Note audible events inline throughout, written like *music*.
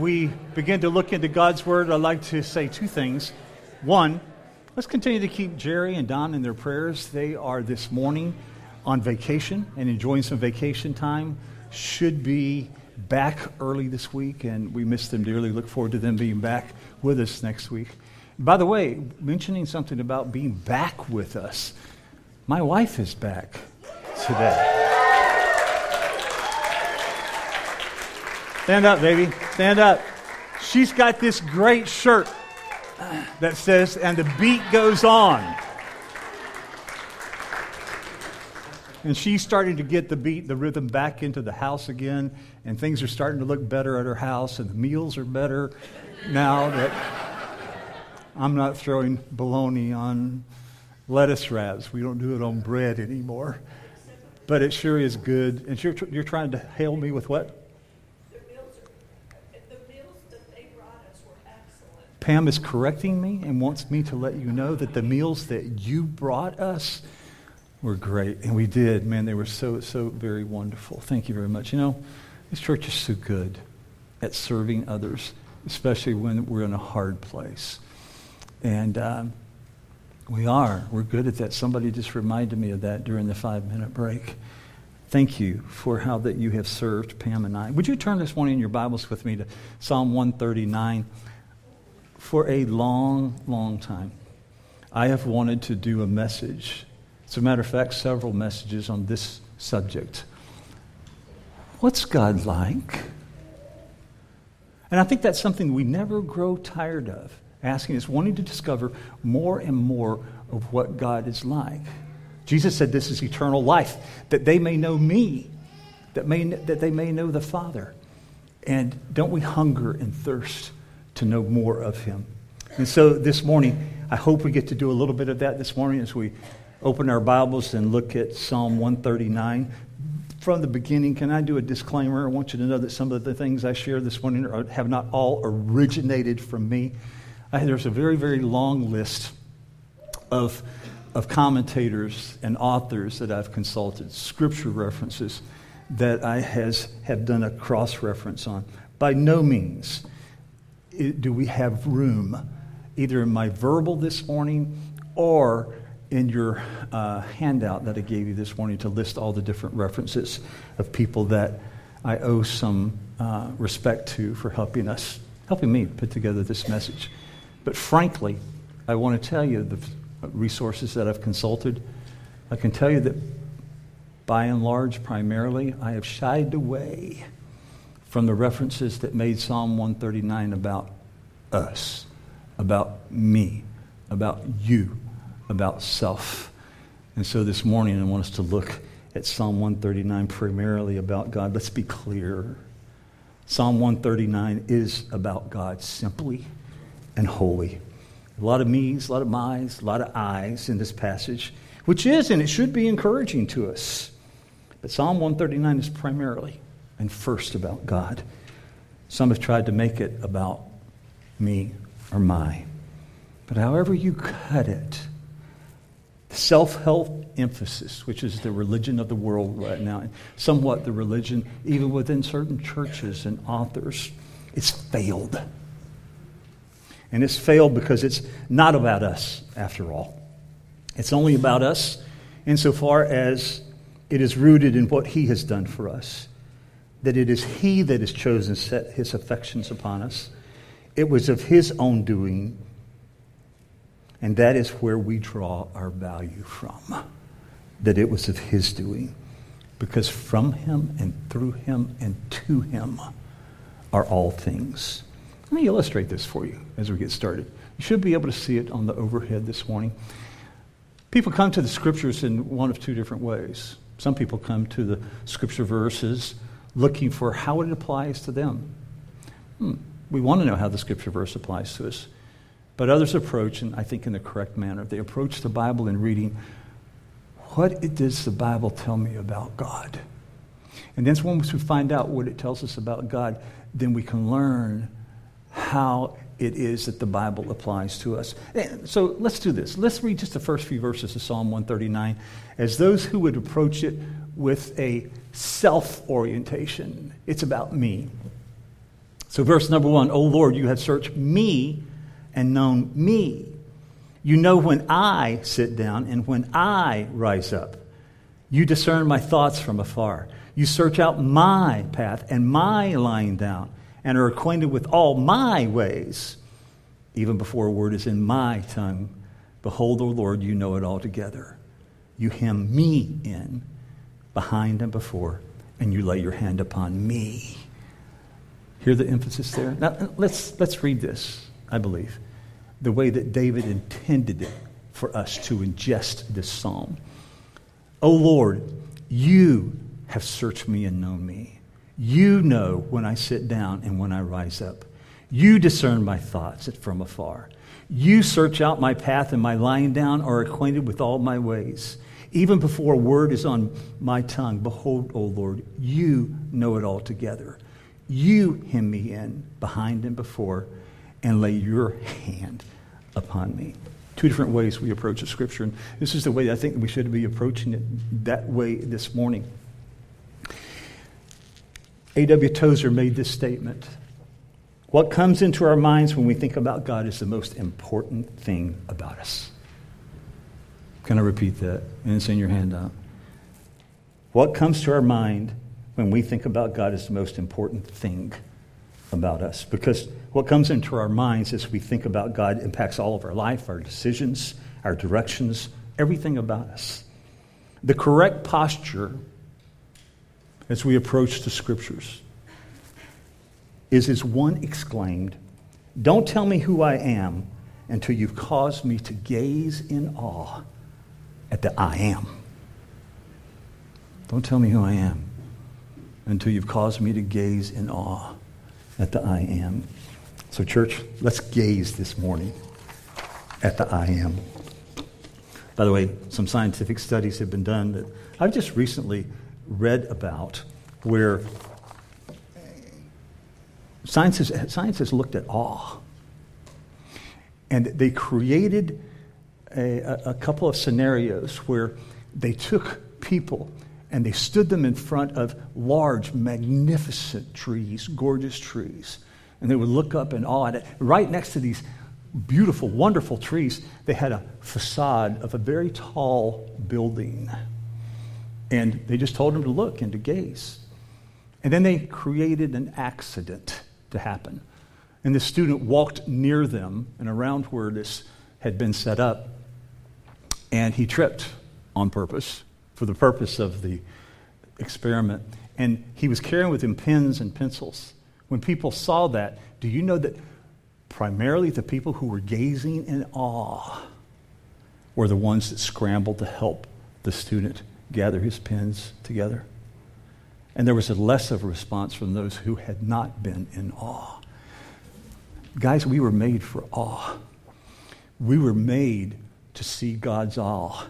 We begin to look into God's Word. I'd like to say two things. One, let's continue to keep Jerry and Don in their prayers. They are this morning on vacation and enjoying some vacation time. Should be back early this week, and we miss them dearly. Look forward to them being back with us next week. By the way, mentioning something about being back with us, my wife is back today. Stand up, baby. Stand up. She's got this great shirt that says, and the beat goes on. And she's starting to get the beat, the rhythm back into the house again, and things are starting to look better at her house, and the meals are better now that I'm not throwing bologna on lettuce wraps. We don't do it on bread anymore. But it sure is good. And you're, you're trying to hail me with what? Pam is correcting me and wants me to let you know that the meals that you brought us were great. And we did. Man, they were so, so very wonderful. Thank you very much. You know, this church is so good at serving others, especially when we're in a hard place. And um, we are. We're good at that. Somebody just reminded me of that during the five minute break. Thank you for how that you have served Pam and I. Would you turn this morning in your Bibles with me to Psalm 139? For a long, long time, I have wanted to do a message. As a matter of fact, several messages on this subject. What's God like? And I think that's something we never grow tired of, asking is wanting to discover more and more of what God is like. Jesus said, This is eternal life, that they may know me, that, may, that they may know the Father. And don't we hunger and thirst to know more of him. And so this morning, I hope we get to do a little bit of that this morning as we open our Bibles and look at Psalm 139. From the beginning, can I do a disclaimer? I want you to know that some of the things I share this morning are, have not all originated from me. I, there's a very, very long list of, of commentators and authors that I've consulted, scripture references that I has, have done a cross reference on. By no means do we have room, either in my verbal this morning or in your uh, handout that I gave you this morning to list all the different references of people that I owe some uh, respect to for helping us, helping me put together this message. But frankly, I want to tell you the resources that I've consulted. I can tell you that by and large, primarily, I have shied away from the references that made Psalm 139 about us, about me, about you, about self. And so this morning, I want us to look at Psalm 139 primarily about God. Let's be clear. Psalm 139 is about God simply and wholly. A lot of me's, a lot of my's, a lot of I's in this passage, which is and it should be encouraging to us. But Psalm 139 is primarily and first about God. Some have tried to make it about me or my. But however you cut it, the self help emphasis, which is the religion of the world right now, and somewhat the religion even within certain churches and authors, it's failed. And it's failed because it's not about us, after all. It's only about us insofar as it is rooted in what He has done for us that it is He that has chosen set His affections upon us. It was of His own doing, and that is where we draw our value from. That it was of His doing. Because from Him and through Him and to Him are all things. Let me illustrate this for you as we get started. You should be able to see it on the overhead this morning. People come to the scriptures in one of two different ways. Some people come to the scripture verses looking for how it applies to them. Hmm. We want to know how the scripture verse applies to us. But others approach, and I think in the correct manner, they approach the Bible in reading, what does the Bible tell me about God? And then once we find out what it tells us about God, then we can learn how it is that the Bible applies to us. So let's do this. Let's read just the first few verses of Psalm 139 as those who would approach it with a self orientation. It's about me. So, verse number one, O Lord, you have searched me and known me. You know when I sit down and when I rise up. You discern my thoughts from afar. You search out my path and my lying down, and are acquainted with all my ways. Even before a word is in my tongue, behold, O Lord, you know it altogether. You hem me in, behind and before, and you lay your hand upon me. Hear the emphasis there? Now, let's, let's read this, I believe, the way that David intended it for us to ingest this psalm. O Lord, you have searched me and known me. You know when I sit down and when I rise up. You discern my thoughts from afar. You search out my path and my lying down are acquainted with all my ways. Even before a word is on my tongue, behold, O Lord, you know it all together. You hem me in behind and before and lay your hand upon me. Two different ways we approach the scripture. And this is the way I think we should be approaching it that way this morning. A.W. Tozer made this statement What comes into our minds when we think about God is the most important thing about us. Can I repeat that? And it's in your handout. What comes to our mind when we think about God is the most important thing about us. Because what comes into our minds as we think about God impacts all of our life, our decisions, our directions, everything about us. The correct posture as we approach the scriptures is as one exclaimed, Don't tell me who I am until you've caused me to gaze in awe at the I am. Don't tell me who I am until you've caused me to gaze in awe at the I am. So, church, let's gaze this morning at the I am. By the way, some scientific studies have been done that I've just recently read about where science has, science has looked at awe. And they created a, a couple of scenarios where they took people and they stood them in front of large, magnificent trees, gorgeous trees. And they would look up in awe at it. Right next to these beautiful, wonderful trees, they had a facade of a very tall building. And they just told them to look and to gaze. And then they created an accident to happen. And the student walked near them and around where this had been set up, and he tripped on purpose for the purpose of the experiment. And he was carrying with him pens and pencils. When people saw that, do you know that primarily the people who were gazing in awe were the ones that scrambled to help the student gather his pens together? And there was a less of a response from those who had not been in awe. Guys, we were made for awe. We were made to see God's all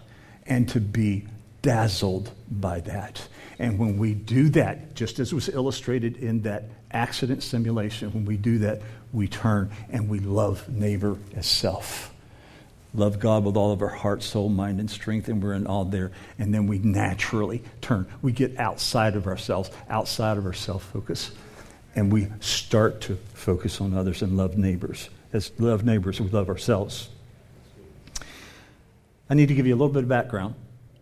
and to be dazzled by that. And when we do that, just as was illustrated in that accident simulation, when we do that, we turn and we love neighbor as self. Love God with all of our heart, soul, mind, and strength, and we're in all there. And then we naturally turn. We get outside of ourselves, outside of our self focus, and we start to focus on others and love neighbors. As love neighbors, we love ourselves. I need to give you a little bit of background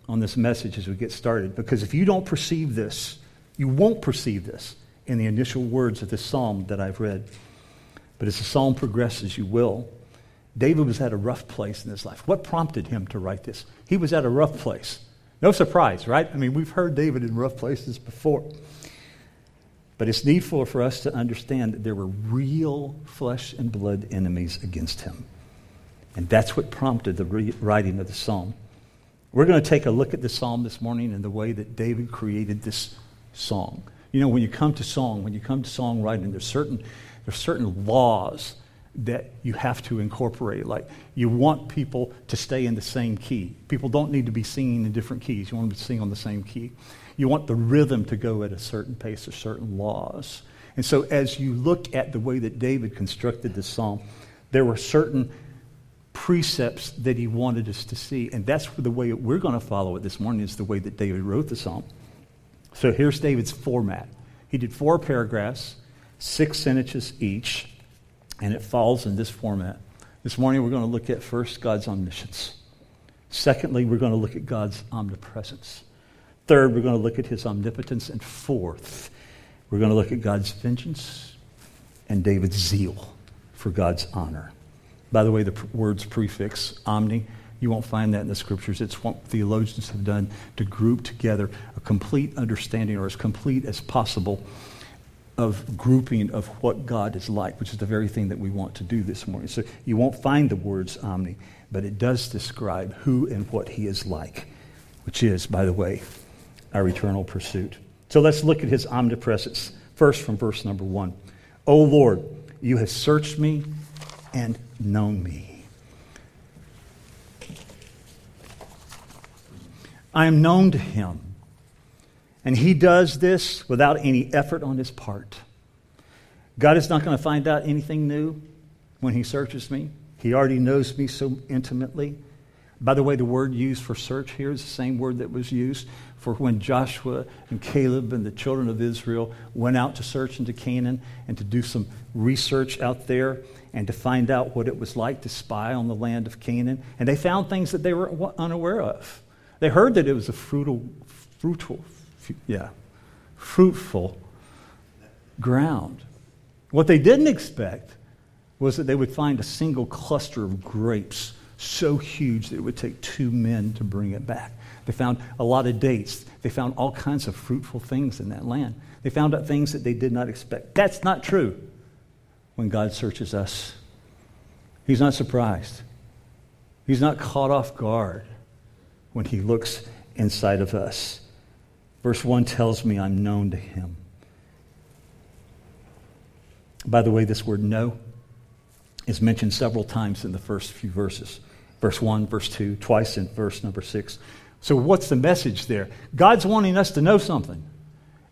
on this message as we get started. Because if you don't perceive this, you won't perceive this in the initial words of this psalm that I've read. But as the psalm progresses, you will. David was at a rough place in his life. What prompted him to write this? He was at a rough place. No surprise, right? I mean, we've heard David in rough places before. But it's needful for us to understand that there were real flesh and blood enemies against him. And that's what prompted the writing of the psalm. We're going to take a look at the psalm this morning and the way that David created this song. You know, when you come to song, when you come to songwriting, there's certain, there's certain laws that you have to incorporate. Like you want people to stay in the same key. People don't need to be singing in different keys. You want them to sing on the same key. You want the rhythm to go at a certain pace or certain laws. And so as you look at the way that David constructed this psalm, there were certain precepts that he wanted us to see. And that's the way we're going to follow it this morning, is the way that David wrote the psalm. So here's David's format. He did four paragraphs, six sentences each, and it falls in this format. This morning we're going to look at first God's omniscience. Secondly, we're going to look at God's omnipresence. Third, we're going to look at his omnipotence. And fourth, we're going to look at God's vengeance and David's zeal for God's honor. By the way, the words prefix, omni, you won't find that in the scriptures. It's what theologians have done to group together a complete understanding, or as complete as possible, of grouping of what God is like, which is the very thing that we want to do this morning. So you won't find the words omni, but it does describe who and what he is like, which is, by the way, our eternal pursuit. So let's look at his omnipresence. First, from verse number one O Lord, you have searched me and known me. I am known to him. And he does this without any effort on his part. God is not going to find out anything new when he searches me. He already knows me so intimately. By the way, the word used for search here is the same word that was used for when Joshua and Caleb and the children of Israel went out to search into Canaan and to do some research out there and to find out what it was like to spy on the land of Canaan. And they found things that they were unaware of. They heard that it was a fruitful, fruitful, yeah, fruitful ground. What they didn't expect was that they would find a single cluster of grapes so huge that it would take two men to bring it back. They found a lot of dates. They found all kinds of fruitful things in that land. They found out things that they did not expect. That's not true when God searches us. He's not surprised, He's not caught off guard when He looks inside of us. Verse 1 tells me I'm known to Him. By the way, this word know is mentioned several times in the first few verses. Verse 1, verse 2, twice in verse number 6. So, what's the message there? God's wanting us to know something.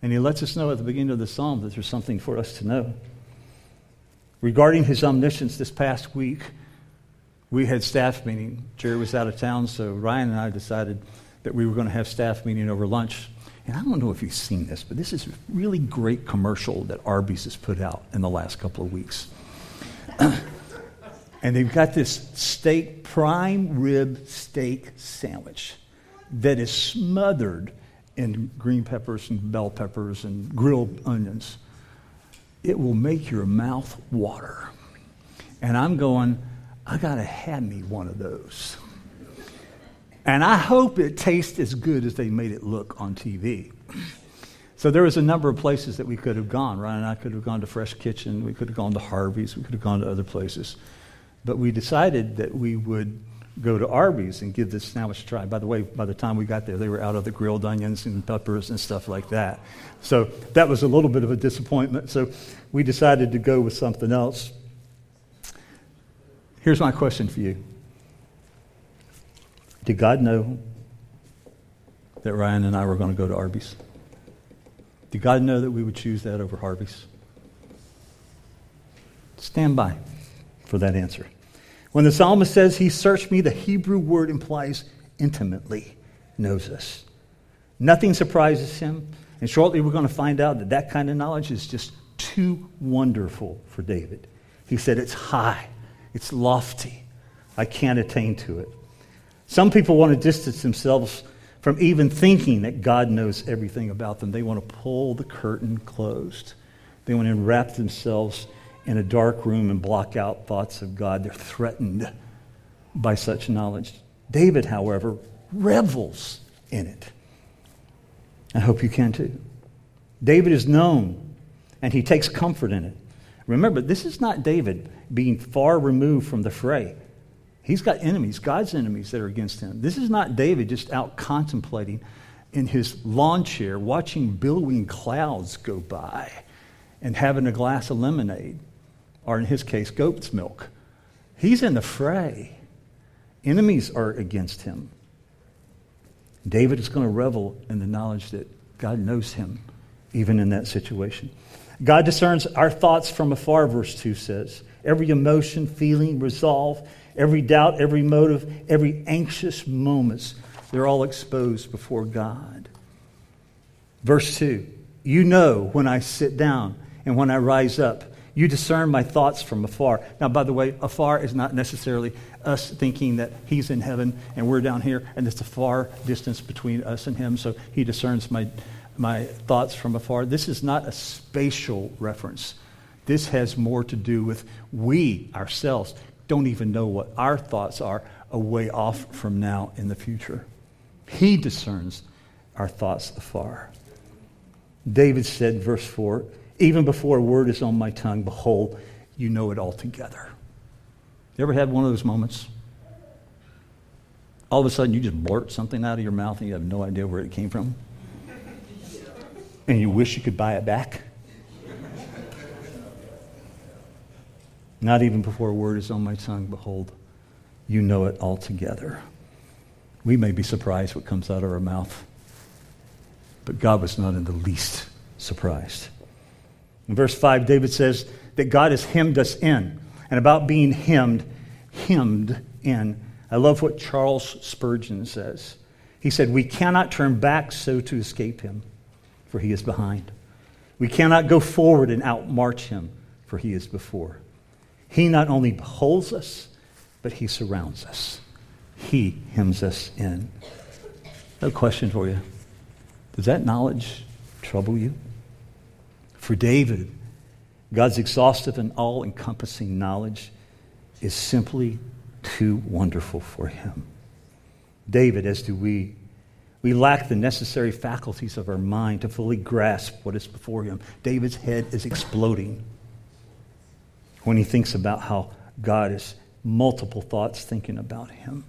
And He lets us know at the beginning of the psalm that there's something for us to know. Regarding His omniscience this past week, we had staff meeting. Jerry was out of town, so Ryan and I decided that we were going to have staff meeting over lunch. And I don't know if you've seen this, but this is a really great commercial that Arby's has put out in the last couple of weeks. *coughs* and they've got this steak, prime rib steak sandwich that is smothered in green peppers and bell peppers and grilled onions. It will make your mouth water. And I'm going, I got to have me one of those. And I hope it tastes as good as they made it look on TV. So there was a number of places that we could have gone. Ryan and I could have gone to Fresh Kitchen. We could have gone to Harvey's. We could have gone to other places. But we decided that we would go to Arby's and give this sandwich a try. By the way, by the time we got there, they were out of the grilled onions and peppers and stuff like that. So that was a little bit of a disappointment. So we decided to go with something else. Here's my question for you Did God know that Ryan and I were going to go to Arby's? Did God know that we would choose that over Harvey's? Stand by for that answer. When the psalmist says, He searched me, the Hebrew word implies intimately knows us. Nothing surprises him. And shortly we're going to find out that that kind of knowledge is just too wonderful for David. He said, It's high, it's lofty. I can't attain to it. Some people want to distance themselves from even thinking that God knows everything about them. They want to pull the curtain closed. They want to wrap themselves in a dark room and block out thoughts of God. They're threatened by such knowledge. David, however, revels in it. I hope you can too. David is known and he takes comfort in it. Remember, this is not David being far removed from the fray. He's got enemies, God's enemies that are against him. This is not David just out contemplating in his lawn chair, watching billowing clouds go by and having a glass of lemonade, or in his case, goat's milk. He's in the fray. Enemies are against him. David is going to revel in the knowledge that God knows him, even in that situation. God discerns our thoughts from afar, verse 2 says. Every emotion, feeling, resolve, every doubt, every motive, every anxious moments, they're all exposed before God. Verse 2 You know when I sit down and when I rise up. You discern my thoughts from afar. Now, by the way, afar is not necessarily us thinking that he's in heaven and we're down here, and it's a far distance between us and him, so he discerns my, my thoughts from afar. This is not a spatial reference. This has more to do with we ourselves don't even know what our thoughts are a way off from now in the future. He discerns our thoughts afar. David said, verse 4 Even before a word is on my tongue, behold, you know it all altogether. You ever had one of those moments? All of a sudden, you just blurt something out of your mouth and you have no idea where it came from? And you wish you could buy it back? Not even before a word is on my tongue, behold, you know it altogether. We may be surprised what comes out of our mouth, but God was not in the least surprised. In verse 5, David says that God has hemmed us in. And about being hemmed, hemmed in, I love what Charles Spurgeon says. He said, We cannot turn back so to escape him, for he is behind. We cannot go forward and outmarch him, for he is before. He not only beholds us, but he surrounds us. He hems us in. No question for you. Does that knowledge trouble you? For David, God's exhaustive and all encompassing knowledge is simply too wonderful for him. David, as do we, we lack the necessary faculties of our mind to fully grasp what is before him. David's head is exploding when he thinks about how God is multiple thoughts thinking about him.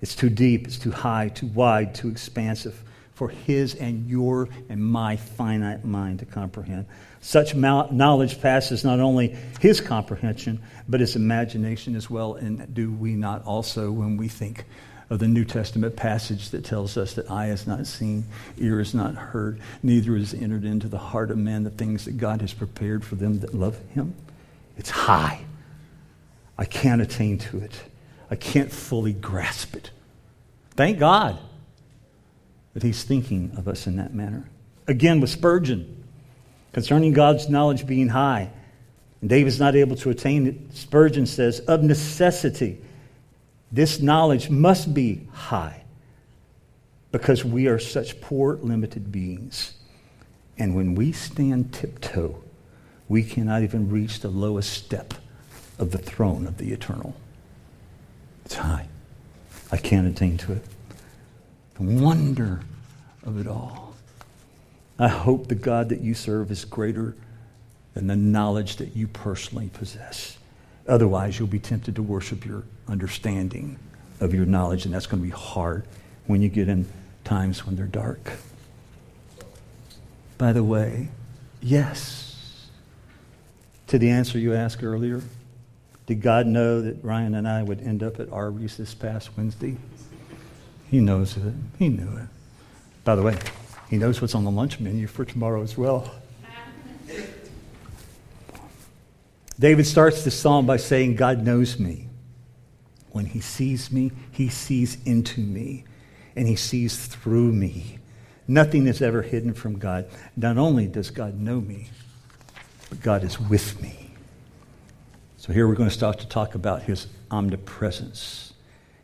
It's too deep, it's too high, too wide, too expansive for his and your and my finite mind to comprehend. Such knowledge passes not only his comprehension, but his imagination as well. And do we not also, when we think of the New Testament passage that tells us that eye has not seen, ear has not heard, neither has entered into the heart of man the things that God has prepared for them that love him? It's high. I can't attain to it. I can't fully grasp it. Thank God that he's thinking of us in that manner. Again, with Spurgeon, concerning God's knowledge being high, and David's not able to attain it, Spurgeon says, of necessity, this knowledge must be high because we are such poor, limited beings. And when we stand tiptoe, we cannot even reach the lowest step of the throne of the eternal. It's high. I can't attain to it. The wonder of it all. I hope the God that you serve is greater than the knowledge that you personally possess. Otherwise, you'll be tempted to worship your understanding of your knowledge, and that's going to be hard when you get in times when they're dark. By the way, yes, to the answer you asked earlier, did God know that Ryan and I would end up at Arby's this past Wednesday? He knows it. He knew it. By the way, he knows what's on the lunch menu for tomorrow as well. David starts the psalm by saying, God knows me. When he sees me, he sees into me, and he sees through me. Nothing is ever hidden from God. Not only does God know me, but God is with me. So here we're going to start to talk about his omnipresence.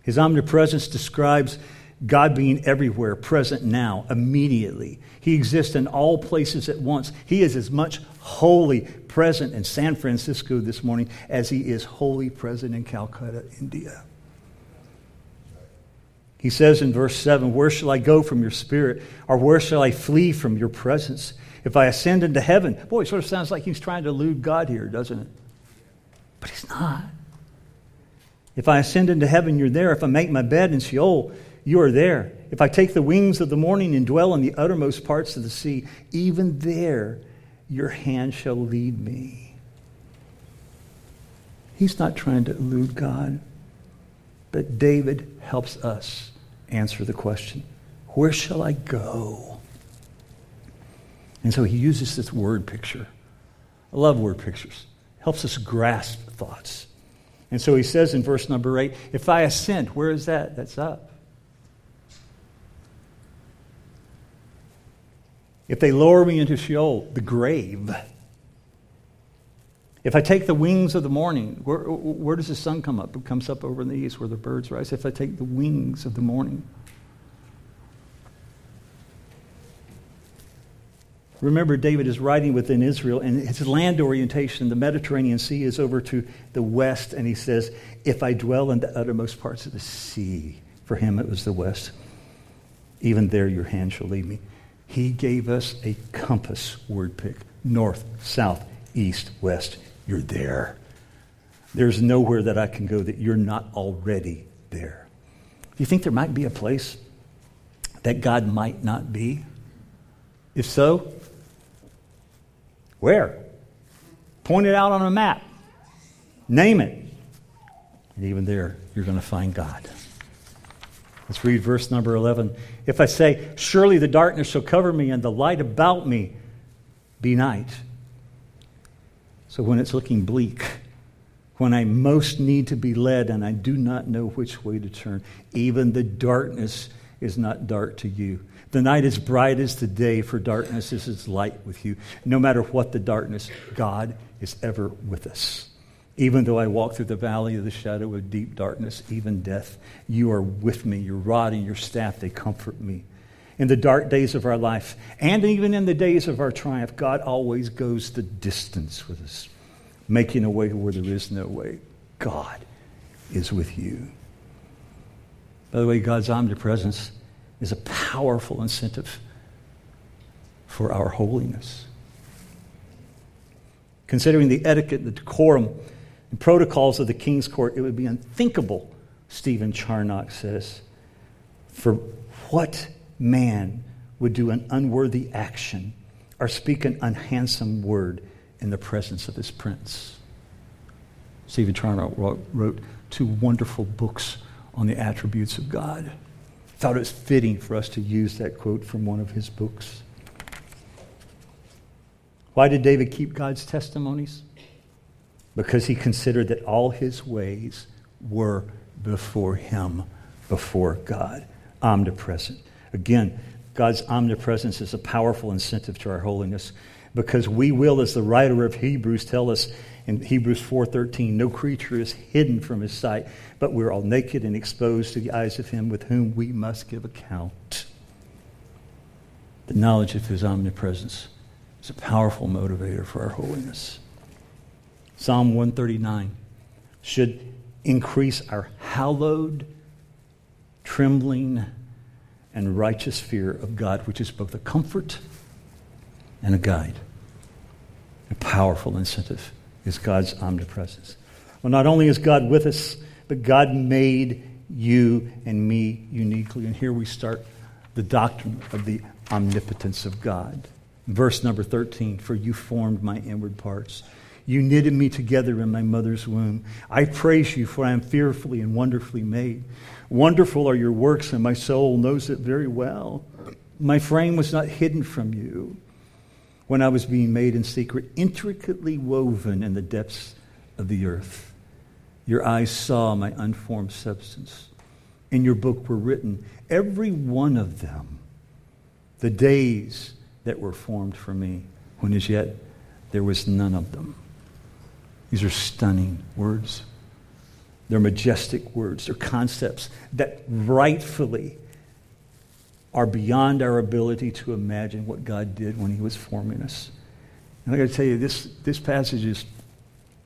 His omnipresence describes God being everywhere, present now, immediately. He exists in all places at once. He is as much wholly present in San Francisco this morning as he is wholly present in Calcutta, India. He says in verse 7 Where shall I go from your spirit? Or where shall I flee from your presence? If I ascend into heaven, boy, it sort of sounds like he's trying to elude God here, doesn't it? But he's not. If I ascend into heaven, you're there. If I make my bed in Sheol, you are there. If I take the wings of the morning and dwell in the uttermost parts of the sea, even there your hand shall lead me. He's not trying to elude God, but David helps us answer the question where shall I go? And so he uses this word picture. I love word pictures helps us grasp thoughts. And so he says in verse number 8, if I ascend, where is that? That's up. If they lower me into Sheol, the grave, if I take the wings of the morning, where, where does the sun come up? It comes up over in the east where the birds rise. If I take the wings of the morning, Remember, David is writing within Israel, and his land orientation, the Mediterranean Sea, is over to the west, and he says, If I dwell in the uttermost parts of the sea, for him it was the west, even there your hand shall lead me. He gave us a compass word pick north, south, east, west. You're there. There's nowhere that I can go that you're not already there. Do you think there might be a place that God might not be? If so, where? Point it out on a map. Name it. And even there, you're going to find God. Let's read verse number 11. If I say, Surely the darkness shall cover me, and the light about me be night. So when it's looking bleak, when I most need to be led and I do not know which way to turn, even the darkness is not dark to you. The night is bright as the day, for darkness is its light with you. No matter what the darkness, God is ever with us. Even though I walk through the valley of the shadow of deep darkness, even death, you are with me. Your rod and your staff, they comfort me. In the dark days of our life, and even in the days of our triumph, God always goes the distance with us, making a way where there is no way. God is with you. By the way, God's omnipresence is a powerful incentive for our holiness. Considering the etiquette, the decorum, and protocols of the king's court, it would be unthinkable, Stephen Charnock says, for what man would do an unworthy action or speak an unhandsome word in the presence of his prince. Stephen Charnock wrote, two wonderful books on the attributes of God thought it was fitting for us to use that quote from one of his books. Why did David keep God's testimonies? Because he considered that all his ways were before him, before God, omnipresent. Again, God's omnipresence is a powerful incentive to our holiness because we will, as the writer of Hebrews tell us, in Hebrews 4:13, no creature is hidden from his sight, but we're all naked and exposed to the eyes of him with whom we must give account. The knowledge of his omnipresence is a powerful motivator for our holiness. Psalm 139 should increase our hallowed, trembling, and righteous fear of God, which is both a comfort and a guide, a powerful incentive is God's omnipresence. Well, not only is God with us, but God made you and me uniquely. And here we start the doctrine of the omnipotence of God. Verse number 13 For you formed my inward parts. You knitted me together in my mother's womb. I praise you, for I am fearfully and wonderfully made. Wonderful are your works, and my soul knows it very well. My frame was not hidden from you when I was being made in secret, intricately woven in the depths of the earth. Your eyes saw my unformed substance. In your book were written, every one of them, the days that were formed for me, when as yet there was none of them. These are stunning words. They're majestic words. They're concepts that rightfully are beyond our ability to imagine what God did when He was forming us. And I got to tell you, this, this passage is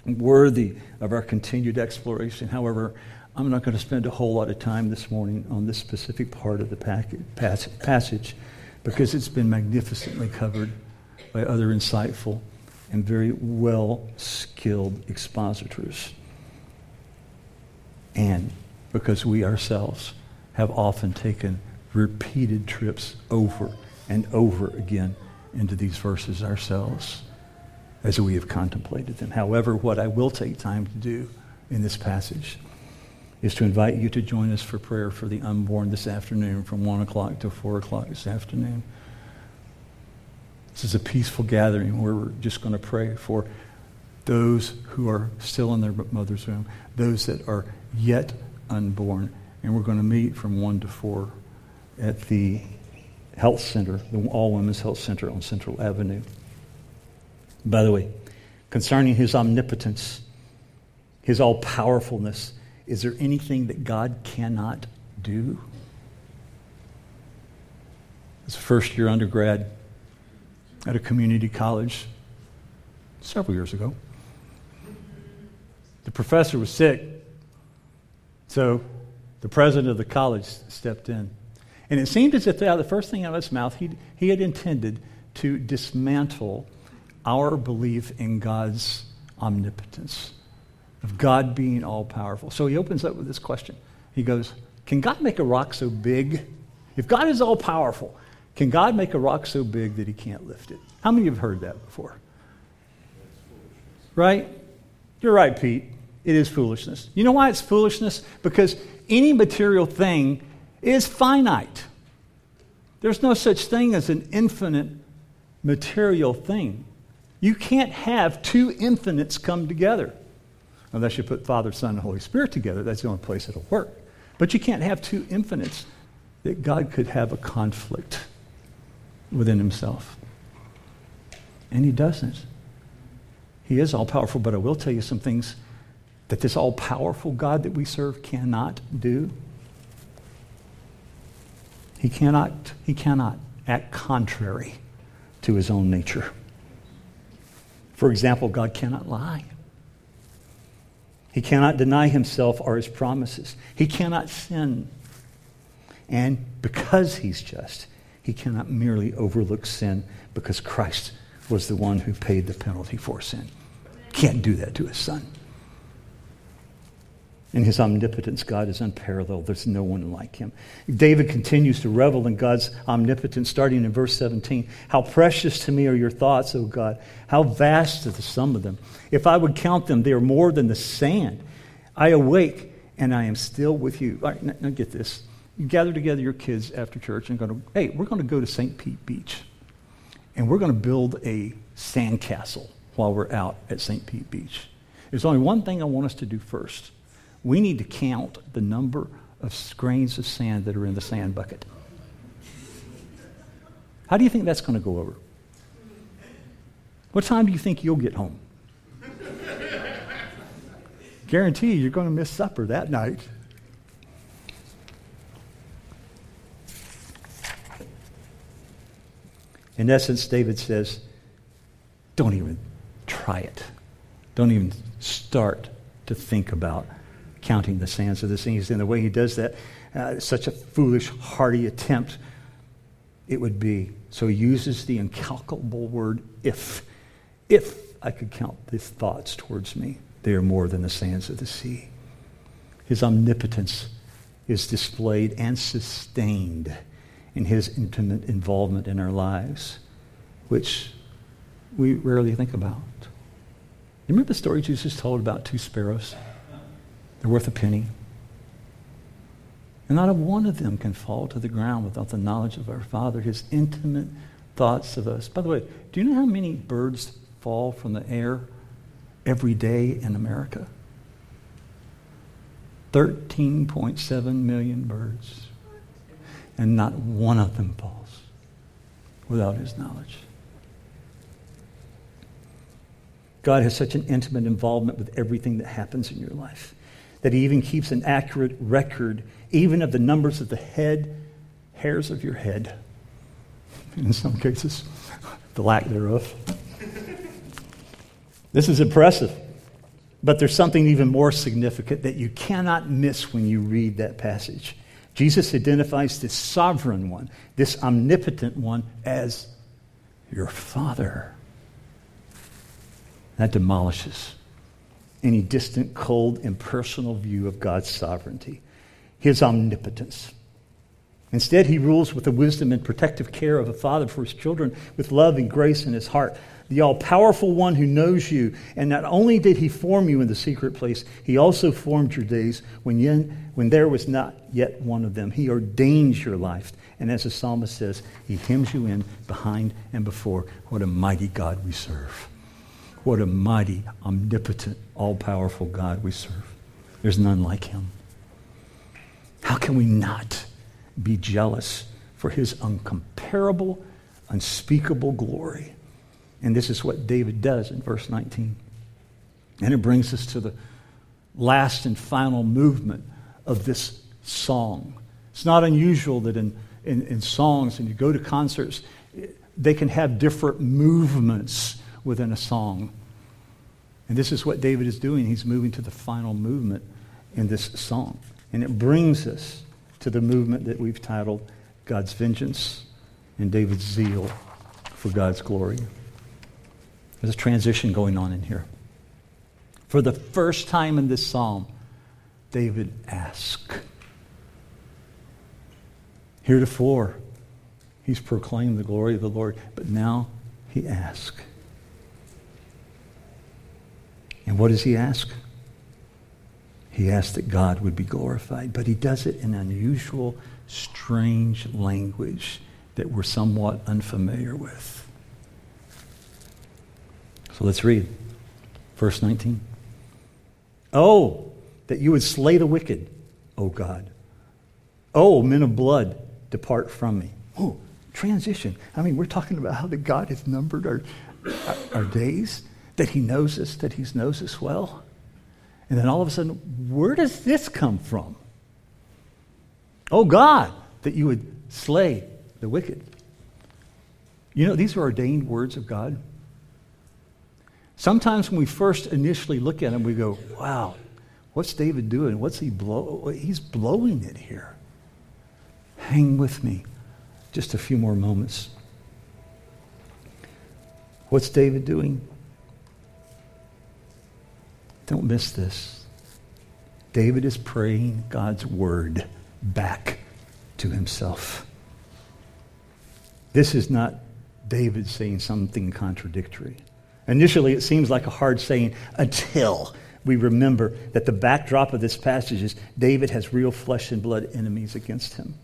worthy of our continued exploration. However, I'm not going to spend a whole lot of time this morning on this specific part of the passage because it's been magnificently covered by other insightful and very well skilled expositors. And because we ourselves have often taken repeated trips over and over again into these verses ourselves as we have contemplated them. However, what I will take time to do in this passage is to invite you to join us for prayer for the unborn this afternoon from 1 o'clock to 4 o'clock this afternoon. This is a peaceful gathering where we're just going to pray for those who are still in their mother's womb, those that are yet unborn, and we're going to meet from 1 to 4 at the health center, the all women's health center on Central Avenue. By the way, concerning his omnipotence, his all powerfulness, is there anything that God cannot do? As a first year undergrad at a community college several years ago, the professor was sick, so the president of the college stepped in. And it seemed as if out of the first thing out of his mouth, he he had intended to dismantle our belief in God's omnipotence, of God being all powerful. So he opens up with this question. He goes, Can God make a rock so big? If God is all powerful, can God make a rock so big that he can't lift it? How many of you have heard that before? Right? You're right, Pete. It is foolishness. You know why it's foolishness? Because any material thing is finite. There's no such thing as an infinite material thing. You can't have two infinites come together. Unless you put Father, Son, and Holy Spirit together, that's the only place it'll work. But you can't have two infinites that God could have a conflict within himself. And he doesn't. He is all powerful, but I will tell you some things that this all powerful God that we serve cannot do. He cannot, he cannot act contrary to his own nature. For example, God cannot lie. He cannot deny himself or his promises. He cannot sin. And because he's just, he cannot merely overlook sin because Christ was the one who paid the penalty for sin. Can't do that to his son. In his omnipotence, God is unparalleled. There's no one like him. David continues to revel in God's omnipotence, starting in verse 17. How precious to me are your thoughts, O God. How vast are the sum of them. If I would count them, they are more than the sand. I awake and I am still with you. All right, now, now get this. You gather together your kids after church and go to, hey, we're going to go to St. Pete Beach. And we're going to build a sandcastle while we're out at St. Pete Beach. There's only one thing I want us to do first we need to count the number of grains of sand that are in the sand bucket. How do you think that's going to go over? What time do you think you'll get home? Guarantee you, you're going to miss supper that night. In essence, David says, don't even try it. Don't even start to think about counting the sands of the seas. And the way he does that, uh, such a foolish, hardy attempt it would be. So he uses the incalculable word if. If I could count these thoughts towards me, they are more than the sands of the sea. His omnipotence is displayed and sustained in his intimate involvement in our lives, which we rarely think about. You remember the story Jesus told about two sparrows? They're worth a penny. And not a one of them can fall to the ground without the knowledge of our Father, his intimate thoughts of us. By the way, do you know how many birds fall from the air every day in America? 13.7 million birds. And not one of them falls without his knowledge. God has such an intimate involvement with everything that happens in your life that he even keeps an accurate record, even of the numbers of the head, hairs of your head. In some cases, *laughs* the lack thereof. This is impressive. But there's something even more significant that you cannot miss when you read that passage. Jesus identifies this sovereign one, this omnipotent one, as your Father. That demolishes any distant, cold, impersonal view of God's sovereignty, his omnipotence. Instead, he rules with the wisdom and protective care of a father for his children, with love and grace in his heart. The all powerful one who knows you. And not only did he form you in the secret place, he also formed your days when, when there was not yet one of them. He ordains your life. And as the psalmist says, he hems you in behind and before. What a mighty God we serve. What a mighty, omnipotent, all powerful God we serve. There's none like him. How can we not be jealous for his uncomparable, unspeakable glory. And this is what David does in verse 19. And it brings us to the last and final movement of this song. It's not unusual that in, in, in songs, and you go to concerts, they can have different movements within a song. And this is what David is doing. He's moving to the final movement in this song. And it brings us to the movement that we've titled God's Vengeance and David's Zeal for God's glory. There's a transition going on in here. For the first time in this psalm, David asks. Heretofore, he's proclaimed the glory of the Lord, but now he asks. And what does he ask? He asks that God would be glorified, but he does it in unusual, strange language that we're somewhat unfamiliar with. So let's read. Verse 19. Oh, that you would slay the wicked, O God. Oh, men of blood, depart from me. Oh, transition. I mean, we're talking about how that God has numbered our, our days, that he knows us, that he knows us well. And then all of a sudden, where does this come from? Oh, God, that you would slay the wicked. You know, these are ordained words of God. Sometimes when we first initially look at them, we go, wow, what's David doing? What's he blow? He's blowing it here. Hang with me just a few more moments. What's David doing? Don't miss this. David is praying God's word back to himself. This is not David saying something contradictory. Initially, it seems like a hard saying until we remember that the backdrop of this passage is David has real flesh and blood enemies against him.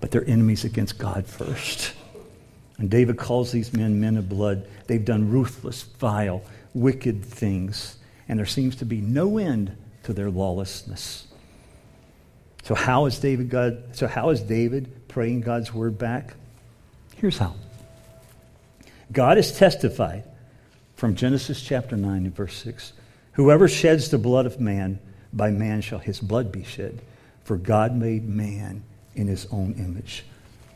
But they're enemies against God first. And David calls these men men of blood. They've done ruthless, vile, wicked things. And there seems to be no end to their lawlessness. So how is David God so how is David praying God's word back? Here's how. God has testified from Genesis chapter 9 and verse 6. Whoever sheds the blood of man, by man shall his blood be shed. For God made man in his own image.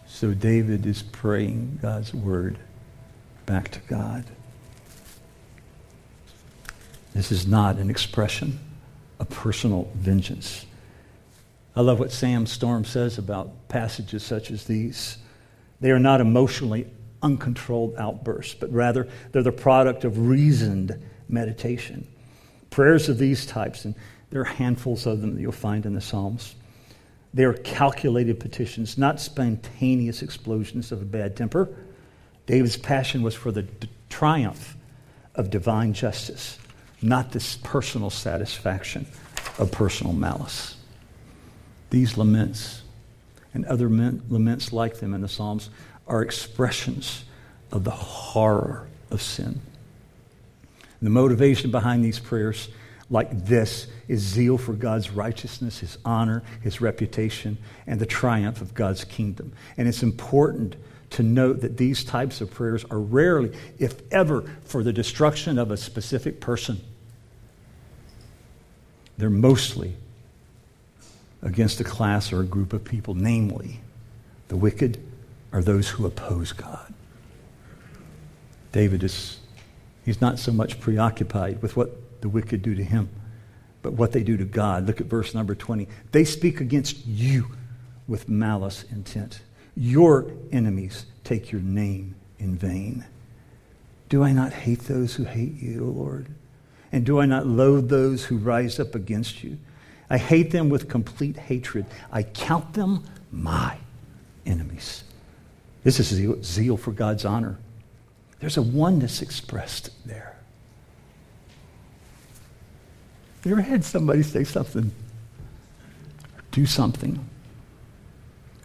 So David is praying God's word back to God. This is not an expression of personal vengeance. I love what Sam Storms says about passages such as these. They are not emotionally uncontrolled outbursts, but rather they're the product of reasoned meditation. Prayers of these types, and there are handfuls of them that you'll find in the Psalms. They are calculated petitions, not spontaneous explosions of a bad temper. David's passion was for the d- triumph of divine justice, not this personal satisfaction of personal malice. These laments and other laments like them in the Psalms are expressions of the horror of sin. The motivation behind these prayers, like this, is zeal for God's righteousness, His honor, His reputation, and the triumph of God's kingdom. And it's important to note that these types of prayers are rarely, if ever, for the destruction of a specific person. They're mostly against a class or a group of people, namely the wicked are those who oppose God. David is, he's not so much preoccupied with what the wicked do to him, but what they do to God. Look at verse number 20. They speak against you with malice intent. Your enemies take your name in vain. Do I not hate those who hate you, O Lord? And do I not loathe those who rise up against you? I hate them with complete hatred. I count them my enemies. This is zeal, zeal for God's honor. There's a oneness expressed there. You ever had somebody say something, do something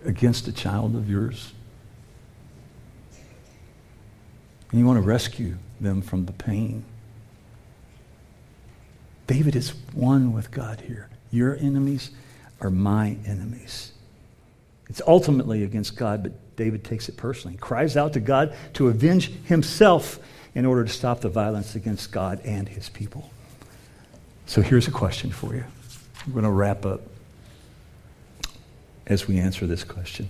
against a child of yours? And you want to rescue them from the pain. David is one with God here. Your enemies are my enemies. It's ultimately against God, but David takes it personally. He cries out to God to avenge himself in order to stop the violence against God and his people. So here's a question for you. I'm going to wrap up as we answer this question.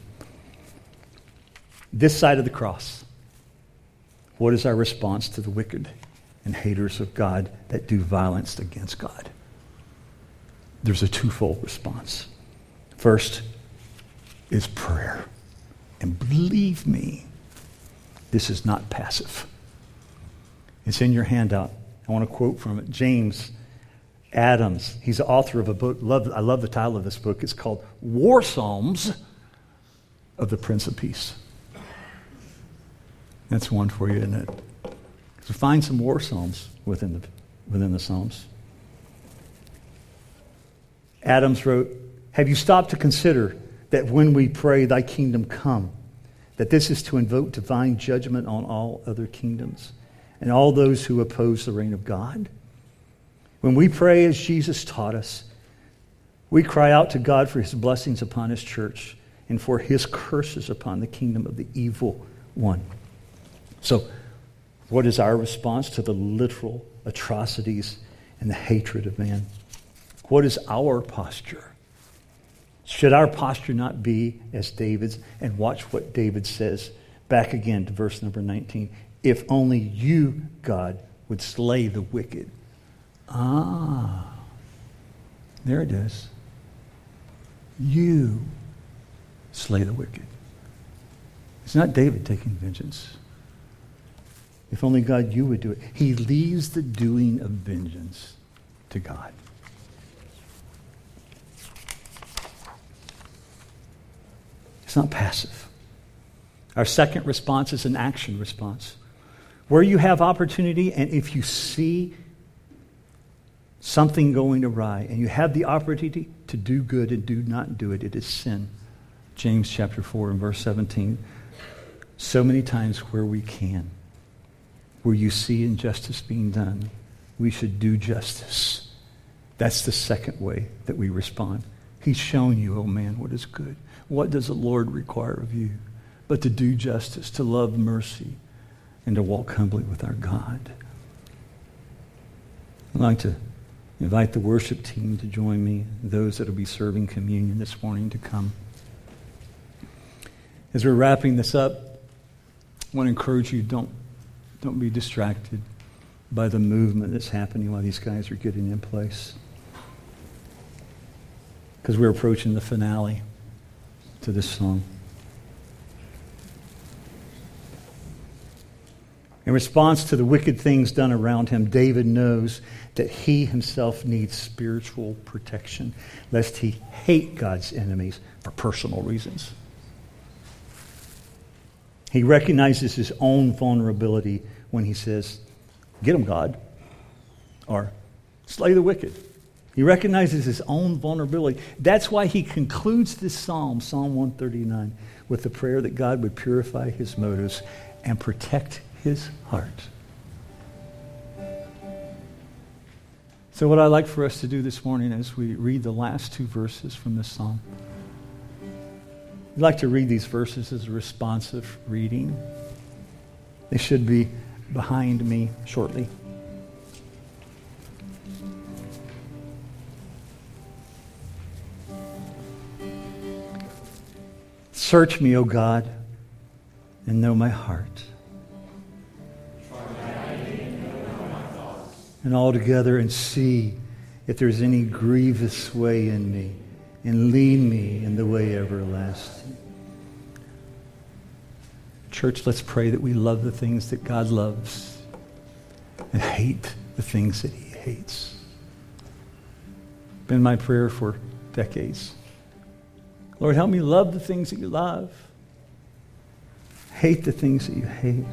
This side of the cross, what is our response to the wicked and haters of God that do violence against God? There's a twofold response. First is prayer. And believe me, this is not passive. It's in your handout. I want to quote from it. James Adams, he's the author of a book. Love, I love the title of this book. It's called War Psalms of the Prince of Peace. That's one for you, isn't it? So find some war psalms within the, within the Psalms. Adams wrote, Have you stopped to consider that when we pray, Thy kingdom come, that this is to invoke divine judgment on all other kingdoms and all those who oppose the reign of God? When we pray as Jesus taught us, we cry out to God for his blessings upon his church and for his curses upon the kingdom of the evil one. So, what is our response to the literal atrocities and the hatred of man? What is our posture? Should our posture not be as David's? And watch what David says back again to verse number 19. If only you, God, would slay the wicked. Ah, there it is. You slay the wicked. It's not David taking vengeance. If only God, you would do it. He leaves the doing of vengeance to God. It's not passive. Our second response is an action response. Where you have opportunity, and if you see something going awry, and you have the opportunity to do good and do not do it, it is sin. James chapter 4 and verse 17. So many times where we can where you see injustice being done, we should do justice. That's the second way that we respond. He's shown you, oh man, what is good. What does the Lord require of you? But to do justice, to love mercy, and to walk humbly with our God. I'd like to invite the worship team to join me, those that will be serving communion this morning to come. As we're wrapping this up, I want to encourage you don't don't be distracted by the movement that's happening while these guys are getting in place. Because we're approaching the finale to this song. In response to the wicked things done around him, David knows that he himself needs spiritual protection, lest he hate God's enemies for personal reasons. He recognizes his own vulnerability when he says, Get him, God, or slay the wicked. He recognizes his own vulnerability. That's why he concludes this psalm, Psalm 139, with the prayer that God would purify his motives and protect his heart. So, what I'd like for us to do this morning as we read the last two verses from this psalm I'd like to read these verses as a responsive reading. They should be behind me shortly. Search me, O God, and know my heart. And altogether and see if there's any grievous way in me and lead me in the way everlasting. Church, let's pray that we love the things that God loves and hate the things that he hates. Been my prayer for decades. Lord, help me love the things that you love, hate the things that you hate.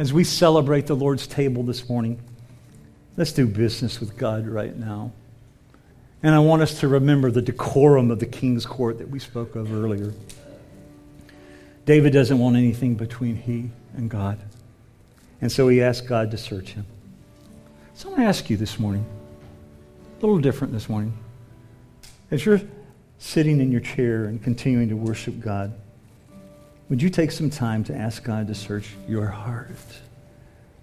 As we celebrate the Lord's table this morning, let's do business with God right now. And I want us to remember the decorum of the king's court that we spoke of earlier. David doesn't want anything between he and God. And so he asked God to search him. So I want to ask you this morning, a little different this morning. As you're sitting in your chair and continuing to worship God, would you take some time to ask God to search your heart?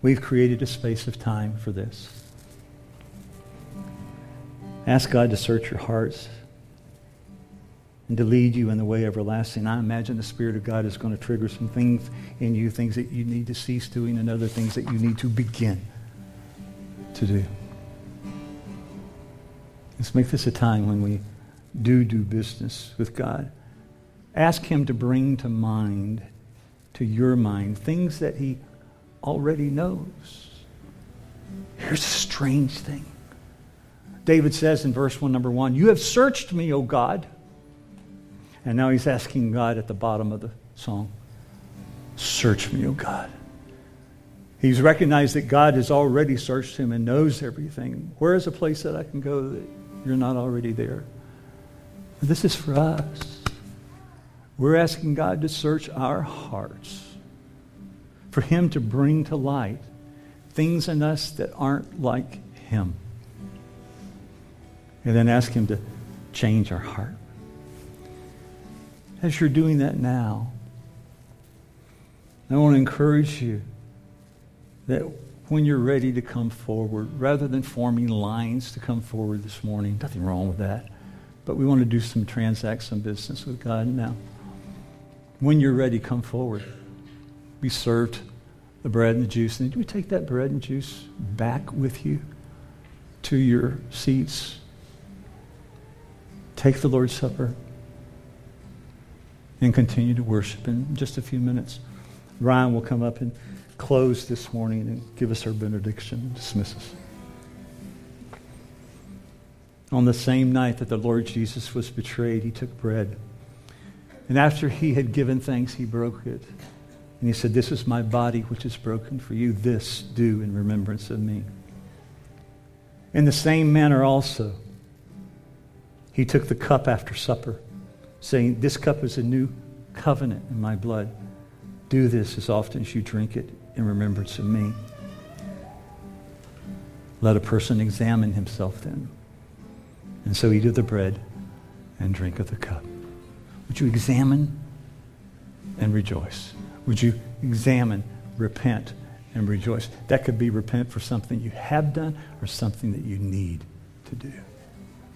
We've created a space of time for this. Ask God to search your hearts and to lead you in the way everlasting. I imagine the Spirit of God is going to trigger some things in you, things that you need to cease doing, and other things that you need to begin to do. Let's make this a time when we do do business with God. Ask Him to bring to mind, to your mind, things that He already knows. Here's a strange thing. David says in verse 1, number 1, You have searched me, O God. And now he's asking God at the bottom of the song, Search me, O God. He's recognized that God has already searched him and knows everything. Where is a place that I can go that you're not already there? This is for us. We're asking God to search our hearts, for Him to bring to light things in us that aren't like Him. And then ask Him to change our heart. As you're doing that now, I want to encourage you that when you're ready to come forward, rather than forming lines to come forward this morning, nothing wrong with that, but we want to do some transact some business with God now. When you're ready, come forward. Be served the bread and the juice. And do we take that bread and juice back with you to your seats? Take the Lord's Supper and continue to worship in just a few minutes. Ryan will come up and close this morning and give us our benediction and dismiss us. On the same night that the Lord Jesus was betrayed, he took bread. And after he had given thanks, he broke it. And he said, This is my body which is broken for you. This do in remembrance of me. In the same manner also, he took the cup after supper, saying, This cup is a new covenant in my blood. Do this as often as you drink it in remembrance of me. Let a person examine himself then. And so eat of the bread and drink of the cup. Would you examine and rejoice? Would you examine, repent, and rejoice? That could be repent for something you have done or something that you need to do.